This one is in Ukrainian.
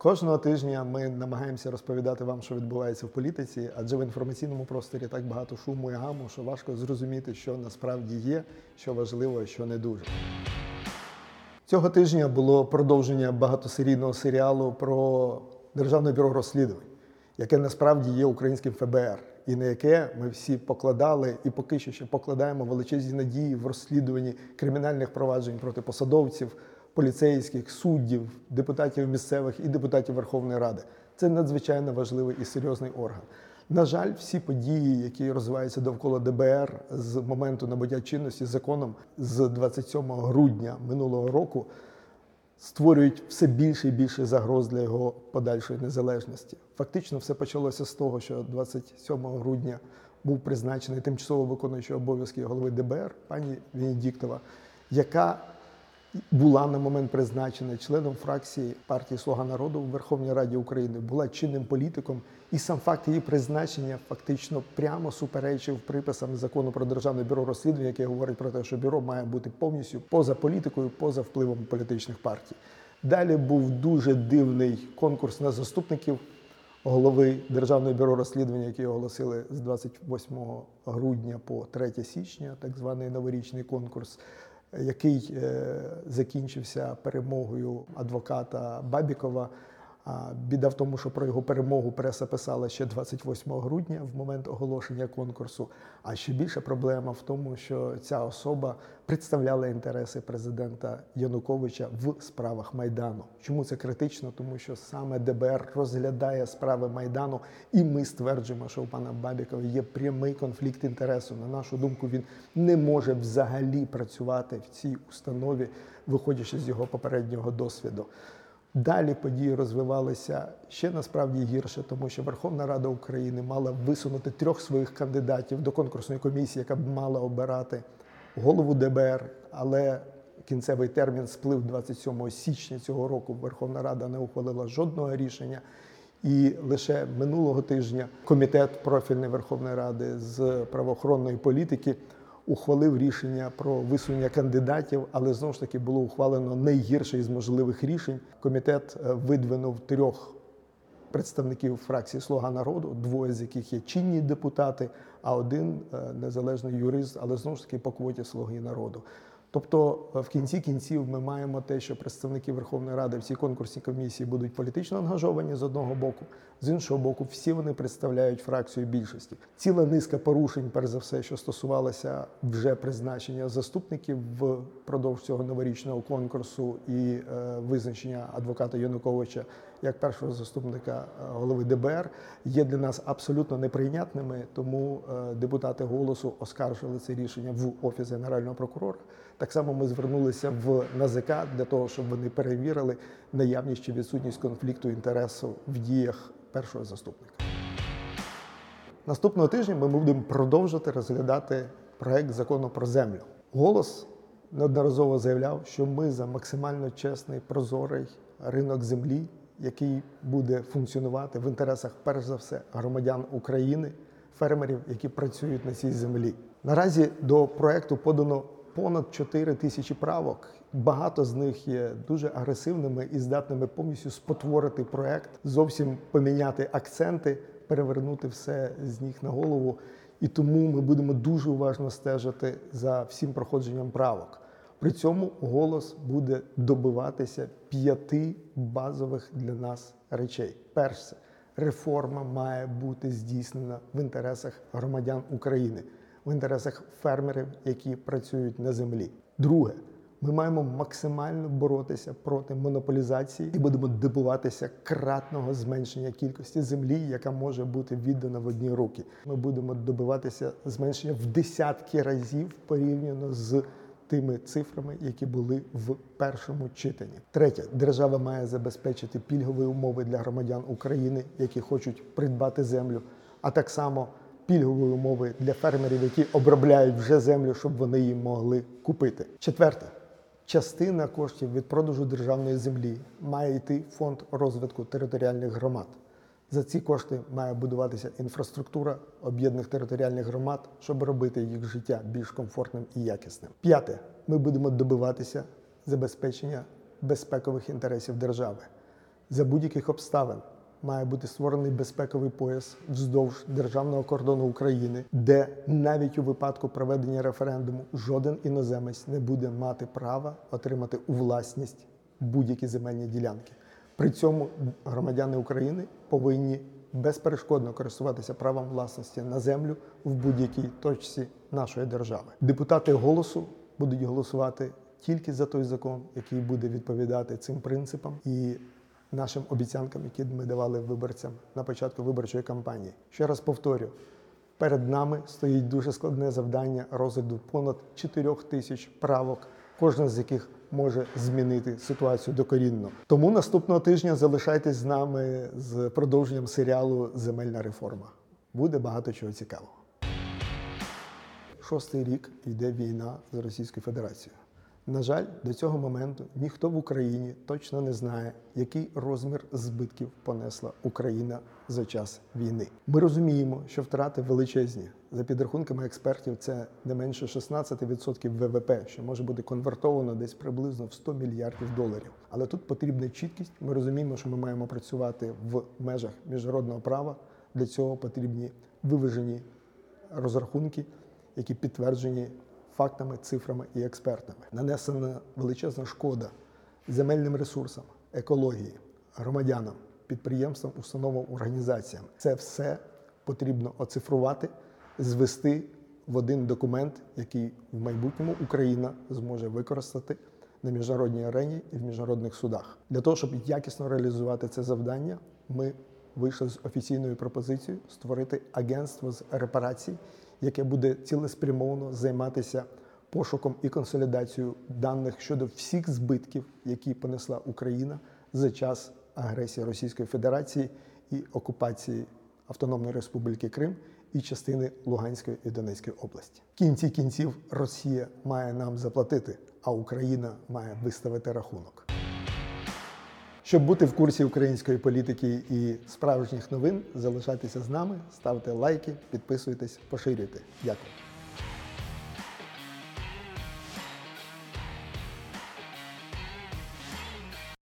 Кожного тижня ми намагаємося розповідати вам, що відбувається в політиці, адже в інформаційному просторі так багато шуму і гаму, що важко зрозуміти, що насправді є, що важливо, а що не дуже. Цього тижня було продовження багатосерійного серіалу про Державне бюро розслідувань, яке насправді є українським ФБР, і на яке ми всі покладали і поки що ще покладаємо величезні надії в розслідуванні кримінальних проваджень проти посадовців, поліцейських, суддів, депутатів місцевих і депутатів Верховної Ради. Це надзвичайно важливий і серйозний орган. На жаль, всі події, які розвиваються довкола ДБР з моменту набуття чинності законом з 27 грудня минулого року, створюють все більше і більше загроз для його подальшої незалежності. Фактично, все почалося з того, що 27 грудня був призначений тимчасово виконуючий обов'язки голови ДБР пані Венедіктова, яка була на момент призначена членом фракції партії Слуга народу в Верховній Раді України, була чинним політиком, і сам факт її призначення фактично прямо суперечив приписам закону про державне бюро розслідувань, яке говорить про те, що бюро має бути повністю поза політикою, поза впливом політичних партій. Далі був дуже дивний конкурс на заступників голови Державного бюро розслідування, який оголосили з 28 грудня по 3 січня, так званий новорічний конкурс який е, закінчився перемогою адвоката Бабікова. А Біда в тому, що про його перемогу преса писала ще 28 грудня в момент оголошення конкурсу. А ще більша проблема в тому, що ця особа представляла інтереси президента Януковича в справах Майдану. Чому це критично? Тому що саме ДБР розглядає справи Майдану, і ми стверджуємо, що у пана Бабікова є прямий конфлікт інтересу. На нашу думку, він не може взагалі працювати в цій установі, виходячи з його попереднього досвіду. Далі події розвивалися ще насправді гірше, тому що Верховна Рада України мала висунути трьох своїх кандидатів до конкурсної комісії, яка б мала обирати голову ДБР, але кінцевий термін сплив 27 січня цього року. Верховна Рада не ухвалила жодного рішення. І лише минулого тижня комітет профільної Верховної Ради з правоохоронної політики ухвалив рішення про висунення кандидатів, але знову ж таки було ухвалено найгірше із можливих рішень. Комітет е, видвинув трьох представників фракції Слуга народу, двоє з яких є чинні депутати, а один е, незалежний юрист, але знову ж таки по квоті Слуги народу. Тобто, е, в кінці кінців ми маємо те, що представники Верховної Ради в цій конкурсній комісії будуть політично ангажовані з одного боку, з іншого боку, всі вони представляють фракцію більшості. Ціла низка порушень, перш за все, що стосувалося вже призначення заступників впродовж цього новорічного конкурсу і е, визначення адвоката Януковича як першого заступника е, голови ДБР, є для нас абсолютно неприйнятними. Тому е, депутати голосу оскаржили це рішення в офіс генерального прокурора. Так само ми звернулися в НАЗК для того, щоб вони перевірили наявність чи відсутність конфлікту інтересу в діях першого заступника. Наступного тижня ми будемо продовжувати розглядати проект закону про землю. Голос неодноразово заявляв, що ми за максимально чесний прозорий ринок землі, який буде функціонувати в інтересах, перш за все, громадян України, фермерів, які працюють на цій землі. Наразі до проекту подано понад 4 тисячі правок. Багато з них є дуже агресивними і здатними повністю спотворити проект, зовсім поміняти акценти, перевернути все з ніг на голову. І тому ми будемо дуже уважно стежити за всім проходженням правок. При цьому голос буде добиватися п'яти базових для нас речей. Перше, реформа має бути здійснена в інтересах громадян України в інтересах фермерів, які працюють на землі. Друге, ми маємо максимально боротися проти монополізації і будемо добуватися кратного зменшення кількості землі, яка може бути віддана в одні руки. Ми будемо добиватися зменшення в десятки разів порівняно з тими цифрами, які були в першому читанні. Третє, держава має забезпечити пільгові умови для громадян України, які хочуть придбати землю, а так само пільгові умови для фермерів, які обробляють вже землю, щоб вони її могли купити. Четверте. Частина коштів від продажу державної землі має йти в фонд розвитку територіальних громад. За ці кошти має будуватися інфраструктура об'єднаних територіальних громад, щоб робити їх життя більш комфортним і якісним. П'яте, ми будемо добиватися забезпечення безпекових інтересів держави. За будь-яких обставин має бути створений безпековий пояс вздовж державного кордону України, де навіть у випадку проведення референдуму жоден іноземець не буде мати права отримати у власність будь-які земельні ділянки. При цьому громадяни України повинні безперешкодно користуватися правом власності на землю в будь-якій точці нашої держави. Депутати голосу будуть голосувати тільки за той закон, який буде відповідати цим принципам і нашим обіцянкам, які ми давали виборцям на початку виборчої кампанії. Ще раз повторю. Перед нами стоїть дуже складне завдання розгляду понад 4 тисяч правок, кожна з яких може змінити ситуацію докорінно. Тому наступного тижня залишайтесь з нами з продовженням серіалу Земельна реформа. Буде багато чого цікавого. Шостий рік йде війна з Російською Федерацією. На жаль, до цього моменту ніхто в Україні точно не знає, який розмір збитків понесла Україна за час війни. Ми розуміємо, що втрати величезні. За підрахунками експертів, це не менше 16% ВВП, що може бути конвертовано десь приблизно в 100 мільярдів доларів. Але тут потрібна чіткість. Ми розуміємо, що ми маємо працювати в межах міжнародного права. Для цього потрібні виважені розрахунки, які підтверджені фактами, цифрами і експертами. Нанесена величезна шкода земельним ресурсам, екології, громадянам, підприємствам, установам, організаціям. Це все потрібно оцифрувати, звести в один документ, який в майбутньому Україна зможе використати на міжнародній арені і в міжнародних судах. Для того, щоб якісно реалізувати це завдання, ми вийшли з офіційною пропозицією створити агентство з репарацій, яке буде цілеспрямовано займатися пошуком і консолідацією даних щодо всіх збитків, які понесла Україна за час агресії Російської Федерації і окупації Автономної Республіки Крим і частини Луганської і Донецької області. В кінці кінців Росія має нам заплатити, а Україна має виставити рахунок. Щоб бути в курсі української політики і справжніх новин, залишайтеся з нами, ставте лайки, підписуйтесь, поширюйте. Дякую.